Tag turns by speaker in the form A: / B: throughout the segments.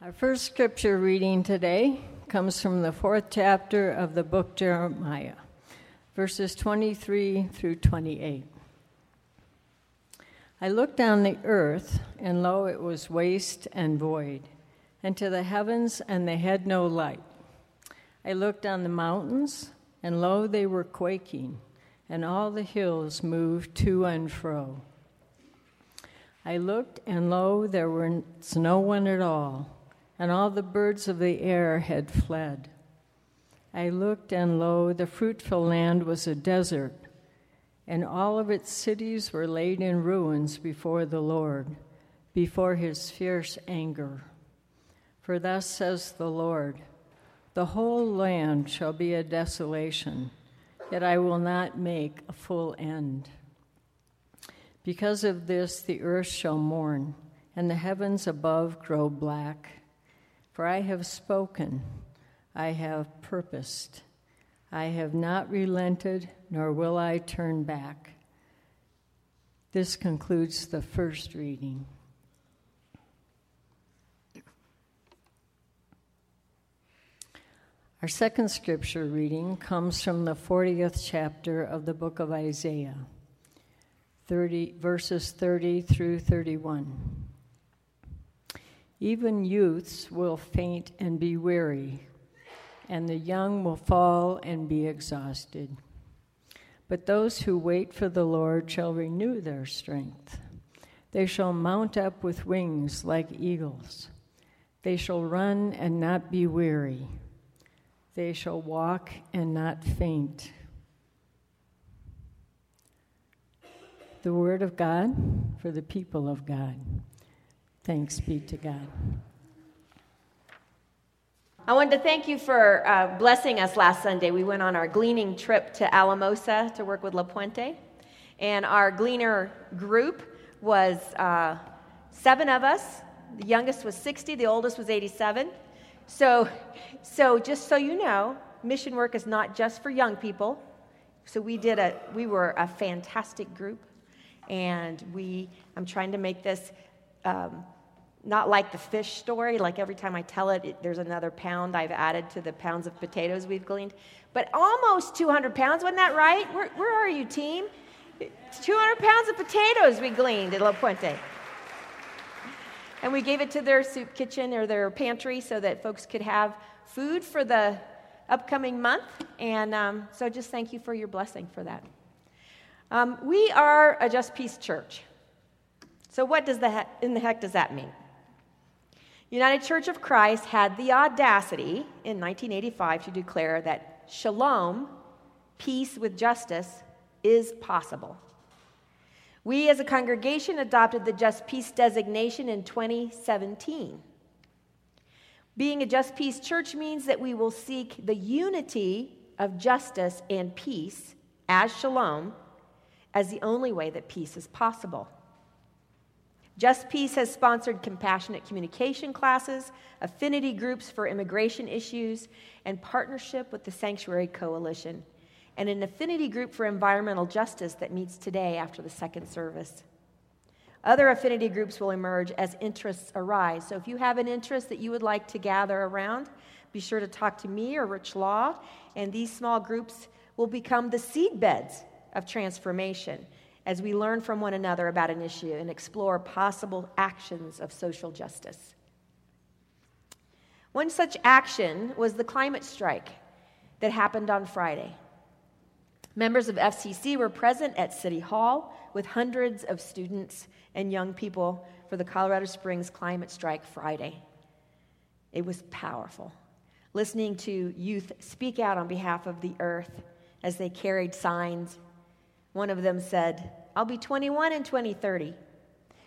A: Our first scripture reading today comes from the fourth chapter of the book Jeremiah, verses 23 through 28. I looked on the earth, and lo, it was waste and void, and to the heavens, and they had no light. I looked on the mountains, and lo, they were quaking, and all the hills moved to and fro. I looked, and lo, there was no one at all and all the birds of the air had fled. I looked, and lo, the fruitful land was a desert, and all of its cities were laid in ruins before the Lord, before his fierce anger. For thus says the Lord The whole land shall be a desolation, yet I will not make a full end. Because of this, the earth shall mourn, and the heavens above grow black for I have spoken, I have purposed, I have not relented, nor will I turn back. This concludes the first reading. Our second scripture reading comes from the 40th chapter of the book of Isaiah, 30, verses 30 through 31. Even youths will faint and be weary, and the young will fall and be exhausted. But those who wait for the Lord shall renew their strength. They shall mount up with wings like eagles. They shall run and not be weary. They shall walk and not faint. The Word of God for the people of God. Thanks be to God.
B: I wanted to thank you for uh, blessing us last Sunday. We went on our gleaning trip to Alamosa to work with La Puente. And our gleaner group was uh, seven of us. The youngest was 60, the oldest was 87. So, so just so you know, mission work is not just for young people. So we did a, we were a fantastic group. And we, I'm trying to make this um, not like the fish story, like every time I tell it, it, there's another pound I've added to the pounds of potatoes we've gleaned, but almost 200 pounds, wasn't that right? Where, where are you, team? 200 pounds of potatoes we gleaned at La Puente. And we gave it to their soup kitchen or their pantry so that folks could have food for the upcoming month. And um, so just thank you for your blessing for that. Um, we are a Just Peace church. So, what does the he- in the heck does that mean? United Church of Christ had the audacity in 1985 to declare that shalom, peace with justice, is possible. We as a congregation adopted the Just Peace designation in 2017. Being a Just Peace church means that we will seek the unity of justice and peace as shalom as the only way that peace is possible. Just Peace has sponsored compassionate communication classes, affinity groups for immigration issues, and partnership with the Sanctuary Coalition, and an affinity group for environmental justice that meets today after the second service. Other affinity groups will emerge as interests arise. So if you have an interest that you would like to gather around, be sure to talk to me or Rich Law, and these small groups will become the seed beds of transformation as we learn from one another about an issue and explore possible actions of social justice. One such action was the climate strike that happened on Friday. Members of FCC were present at City Hall with hundreds of students and young people for the Colorado Springs Climate Strike Friday. It was powerful. Listening to youth speak out on behalf of the earth as they carried signs. One of them said, I'll be 21 in 2030.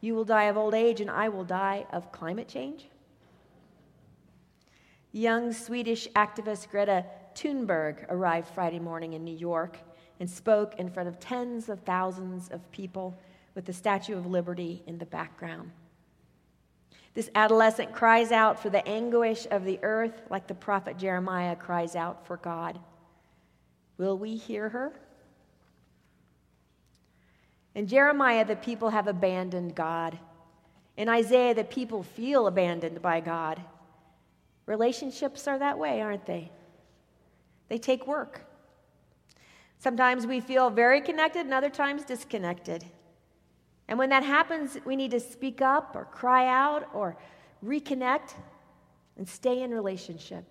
B: You will die of old age, and I will die of climate change. Young Swedish activist Greta Thunberg arrived Friday morning in New York and spoke in front of tens of thousands of people with the Statue of Liberty in the background. This adolescent cries out for the anguish of the earth like the prophet Jeremiah cries out for God. Will we hear her? In Jeremiah, the people have abandoned God. In Isaiah, the people feel abandoned by God. Relationships are that way, aren't they? They take work. Sometimes we feel very connected, and other times disconnected. And when that happens, we need to speak up or cry out or reconnect and stay in relationship.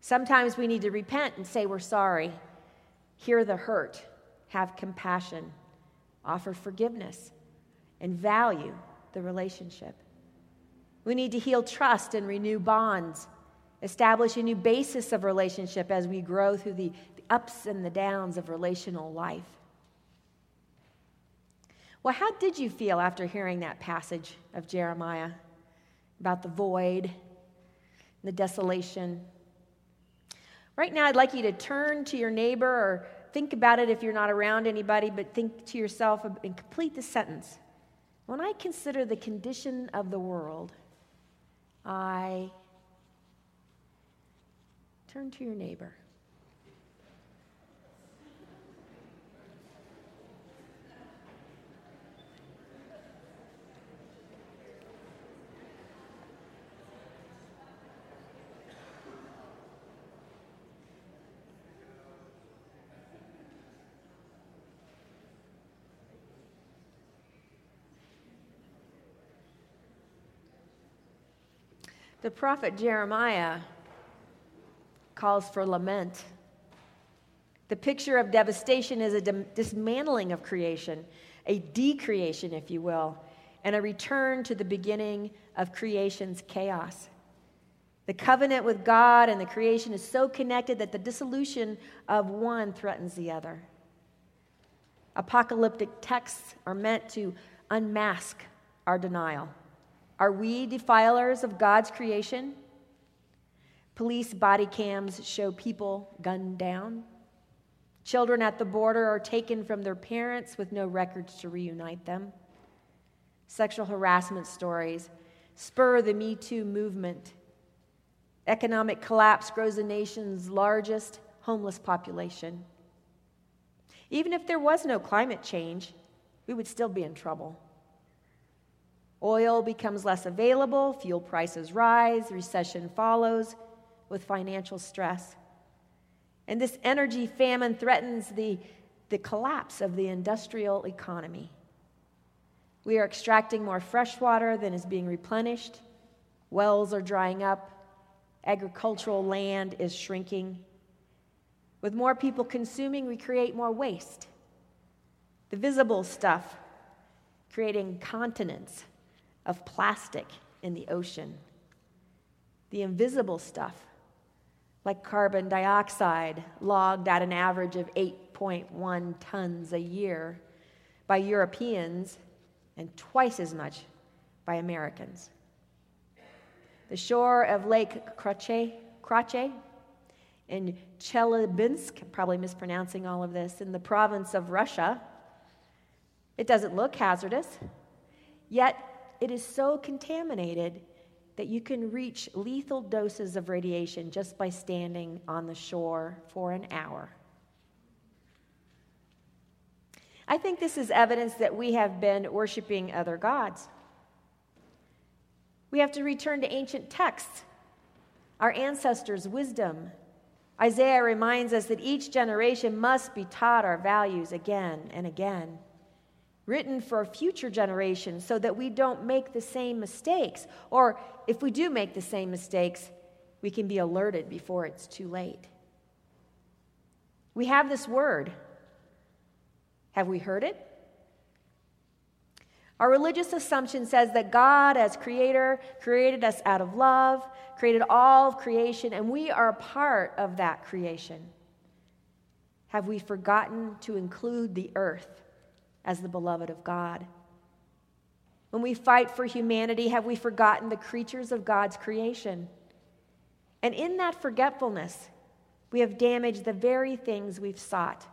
B: Sometimes we need to repent and say we're sorry, hear the hurt, have compassion, offer forgiveness, and value the relationship. We need to heal trust and renew bonds, establish a new basis of relationship as we grow through the, ups and the downs of relational life. Well, how did you feel after hearing that passage of Jeremiah about the void, the desolation? Right now, I'd like you to turn to your neighbor or think about it if you're not around anybody, but think to yourself and complete the sentence. When I consider the condition of the world, I turn to your neighbor. The prophet Jeremiah calls for lament. The picture of devastation is a dismantling of creation, a decreation, if you will, and a return to the beginning of creation's chaos. The covenant with God and the creation is so connected that the dissolution of one threatens the other. Apocalyptic texts are meant to unmask our denial. Are we defilers of God's creation? Police body cams show people gunned down. Children at the border are taken from their parents with no records to reunite them. Sexual harassment stories spur the Me Too movement. Economic collapse grows the nation's largest homeless population. Even if there was no climate change, we would still be in trouble. Oil becomes less available, fuel prices rise, recession follows with financial stress. And this energy famine threatens the, the collapse of the industrial economy. We are extracting more fresh water than is being replenished. Wells are drying up. Agricultural land is shrinking. With more people consuming, we create more waste. The visible stuff, creating continents of plastic in the ocean. The invisible stuff, like carbon dioxide, logged at an average of 8.1 tons a year by Europeans and twice as much by Americans. The shore of Lake Krache, Krache in Chelyabinsk, probably mispronouncing all of this, in the province of Russia, it doesn't look hazardous, yet it is so contaminated that you can reach lethal doses of radiation just by standing on the shore for an hour. I think this is evidence that we have been worshiping other gods. We have to return to ancient texts, our ancestors' wisdom. Isaiah reminds us that each generation must be taught our values again and again written for future generations so that we don't make the same mistakes. Or if we do make the same mistakes, we can be alerted before it's too late. We have this word. Have we heard it? Our religious assumption says that God, as creator, created us out of love, created all of creation, and we are a part of that creation. Have we forgotten to include the earth as the beloved of God? When we fight for humanity, have we forgotten the creatures of God's creation? And in that forgetfulness, we have damaged the very things we've sought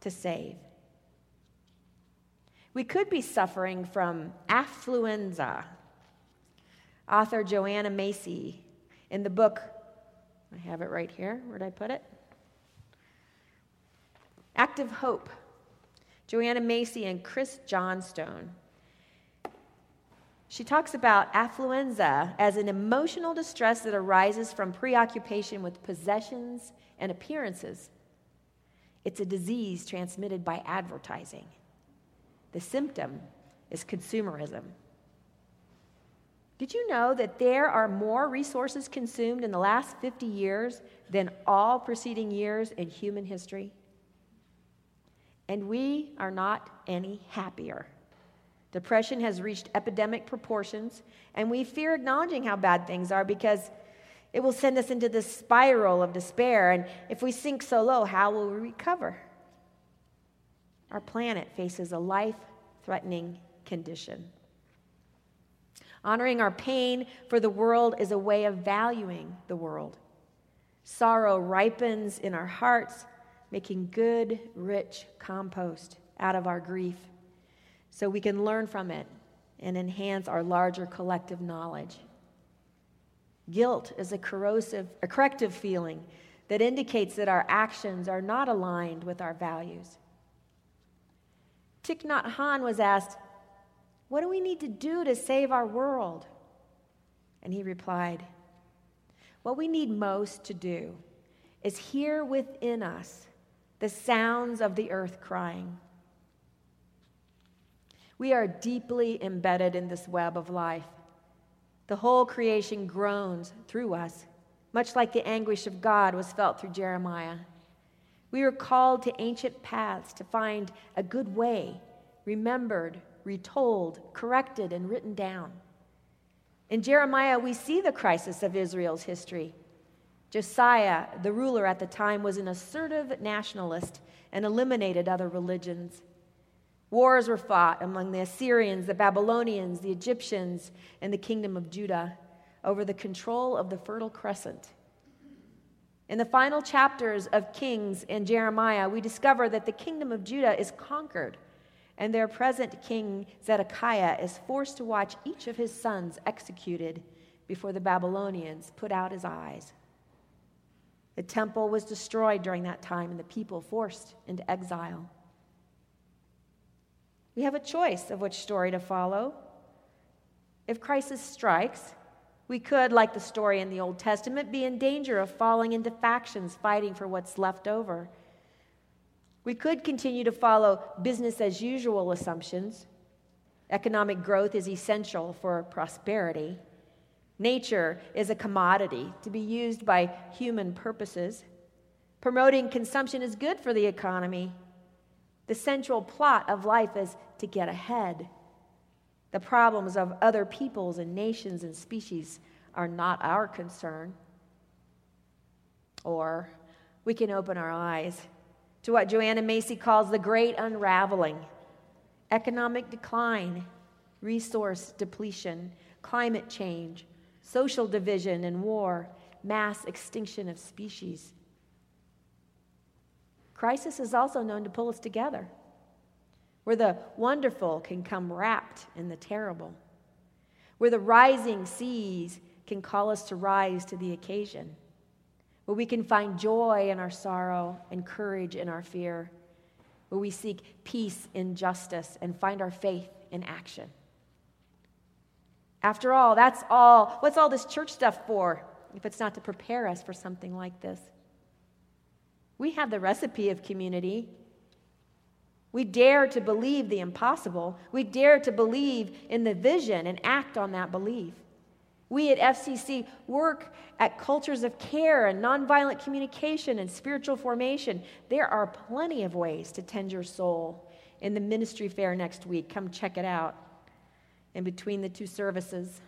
B: to save. We could be suffering from affluenza. Author Joanna Macy, in the book, I have it right here. Where'd I put it? Active Hope Joanna Macy and Chris Johnstone She talks about affluenza as an emotional distress that arises from preoccupation with possessions and appearances. It's a disease transmitted by advertising. The symptom is consumerism. Did you know that there are more resources consumed in the last 50 years than all preceding years in human history? And we are not any happier. Depression has reached epidemic proportions, and we fear acknowledging how bad things are because it will send us into this spiral of despair. And if we sink so low, how will we recover? Our planet faces a life threatening condition. Honoring our pain for the world is a way of valuing the world. Sorrow ripens in our hearts, making good, rich compost out of our grief so we can learn from it and enhance our larger collective knowledge. Guilt is a corrosive, a corrective feeling that indicates that our actions are not aligned with our values. Thich Nhat Hanh was asked, What do we need to do to save our world? And he replied, What we need most to do is hear within us the sounds of the earth crying. We are deeply embedded in this web of life. The whole creation groans through us, much like the anguish of God was felt through Jeremiah. We are called to ancient paths to find a good way, remembered, retold, corrected, and written down. In Jeremiah, we see the crisis of Israel's history. Josiah, the ruler at the time, was an assertive nationalist and eliminated other religions. Wars were fought among the Assyrians, the Babylonians, the Egyptians, and the kingdom of Judah over the control of the Fertile Crescent. In the final chapters of Kings and Jeremiah, we discover that the kingdom of Judah is conquered, and their present king Zedekiah is forced to watch each of his sons executed before the Babylonians put out his eyes. The temple was destroyed during that time, and the people forced into exile. We have a choice of which story to follow. If crisis strikes, we could, like the story in the Old Testament, be in danger of falling into factions fighting for what's left over. We could continue to follow business as usual assumptions. Economic growth is essential for prosperity. Nature is a commodity to be used by human purposes. Promoting consumption is good for the economy. The central plot of life is to get ahead. The problems of other peoples and nations and species are not our concern. Or we can open our eyes to what Joanna Macy calls the great unraveling economic decline, resource depletion, climate change, social division and war, mass extinction of species. Crisis is also known to pull us together, where the wonderful can come wrapped in the terrible, where the rising seas can call us to rise to the occasion, where we can find joy in our sorrow and courage in our fear, where we seek peace in justice and find our faith in action. After all, that's all. What's all this church stuff for if it's not to prepare us for something like this? We have the recipe of community. We dare to believe the impossible. We dare to believe in the vision and act on that belief. We at FCC work at cultures of care and nonviolent communication and spiritual formation. There are plenty of ways to tend your soul in the ministry fair next week. Come check it out in between the two services.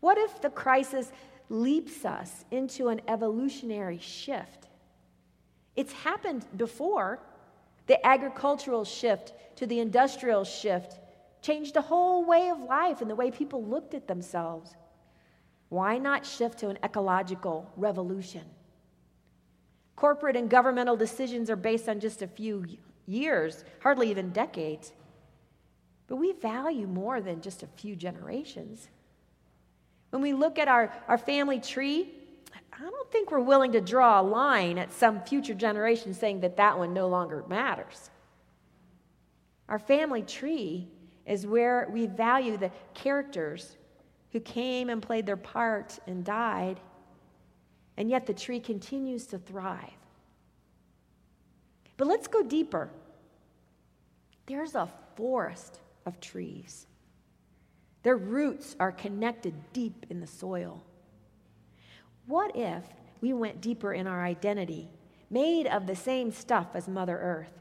B: What if the crisis leaps us into an evolutionary shift. It's happened before. The agricultural shift to the industrial shift changed the whole way of life and the way people looked at themselves. Why not shift to an ecological revolution? Corporate and governmental decisions are based on just a few years, hardly even decades. But we value more than just a few generations. When we look at our, our family tree, I don't think we're willing to draw a line at some future generation saying that that one no longer matters. Our family tree is where we value the characters who came and played their part and died, and yet the tree continues to thrive. But let's go deeper. There's a forest of trees. Their roots are connected deep in the soil. What if we went deeper in our identity, made of the same stuff as Mother Earth?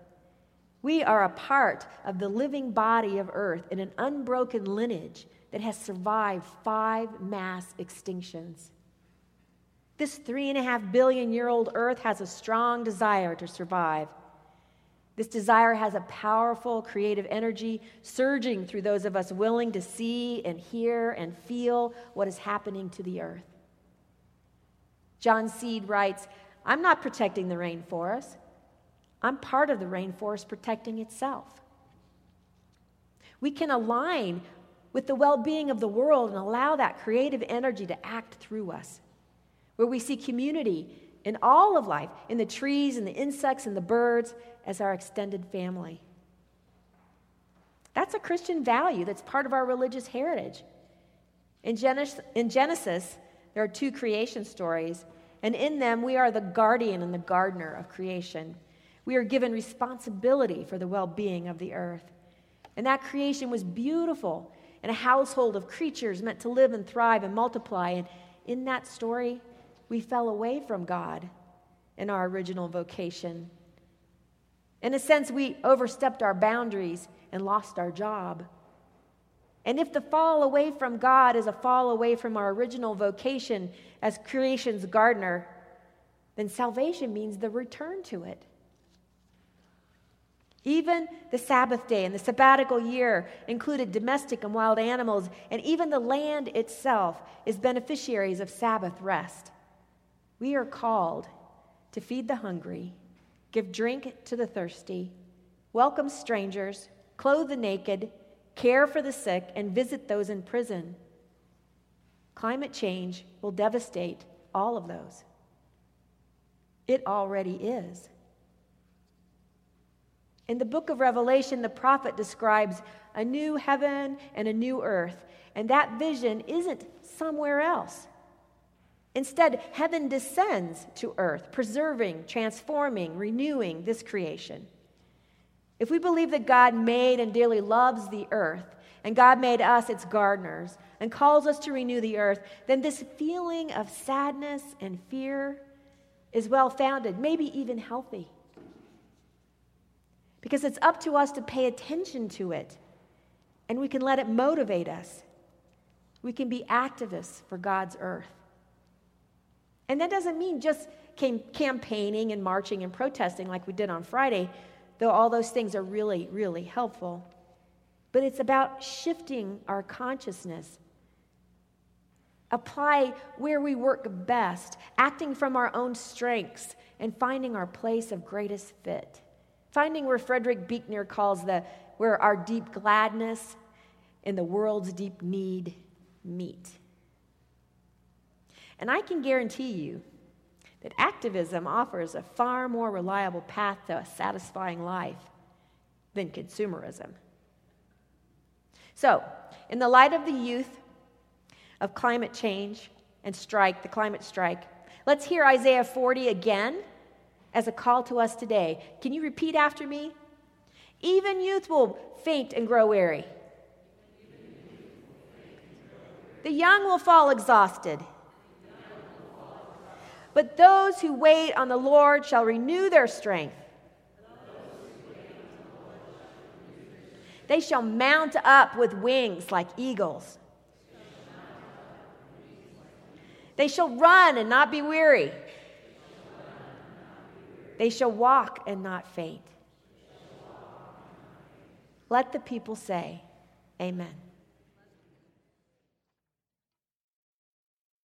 B: We are a part of the living body of Earth in an unbroken lineage that has survived five mass extinctions. This three and a half billion year old Earth has a strong desire to survive. This desire has a powerful creative energy surging through those of us willing to see and hear and feel what is happening to the earth. John Seed writes I'm not protecting the rainforest, I'm part of the rainforest protecting itself. We can align with the well being of the world and allow that creative energy to act through us, where we see community in all of life, in the trees and the insects and the birds, as our extended family. That's a Christian value that's part of our religious heritage. In Genesis, in Genesis, there are two creation stories, and in them, we are the guardian and the gardener of creation. We are given responsibility for the well being of the earth. And that creation was beautiful and a household of creatures meant to live and thrive and multiply. And in that story, we fell away from God in our original vocation. In a sense, we overstepped our boundaries and lost our job. And if the fall away from God is a fall away from our original vocation as creation's gardener, then salvation means the return to it. Even the Sabbath day and the sabbatical year included domestic and wild animals, and even the land itself is beneficiaries of Sabbath rest. We are called to feed the hungry give drink to the thirsty, welcome strangers, clothe the naked, care for the sick, and visit those in prison. Climate change will devastate all of those. It already is. In the book of Revelation, the prophet describes a new heaven and a new earth, and that vision isn't somewhere else. Instead, heaven descends to earth, preserving, transforming, renewing this creation. If we believe that God made and dearly loves the earth, and God made us its gardeners, and calls us to renew the earth, then this feeling of sadness and fear is well founded, maybe even healthy. Because it's up to us to pay attention to it, and we can let it motivate us. We can be activists for God's earth. And that doesn't mean just campaigning and marching and protesting like we did on Friday, though all those things are really, really helpful. But it's about shifting our consciousness. Apply where we work best, acting from our own strengths, and finding our place of greatest fit. Finding where Frederick Buechner calls the where our deep gladness and the world's deep need meet. And I can guarantee you that activism offers a far more reliable path to a satisfying life than consumerism. So, in the light of the youth, of climate change and strike, the climate strike, let's hear Isaiah 40 again as a call to us today. Can you repeat after me? Even youth will faint and grow weary. The young will fall exhausted. But those who wait on the Lord shall renew their strength. They shall mount up with wings like eagles. They shall run and not be weary. They shall walk and not faint. Let the people say, Amen.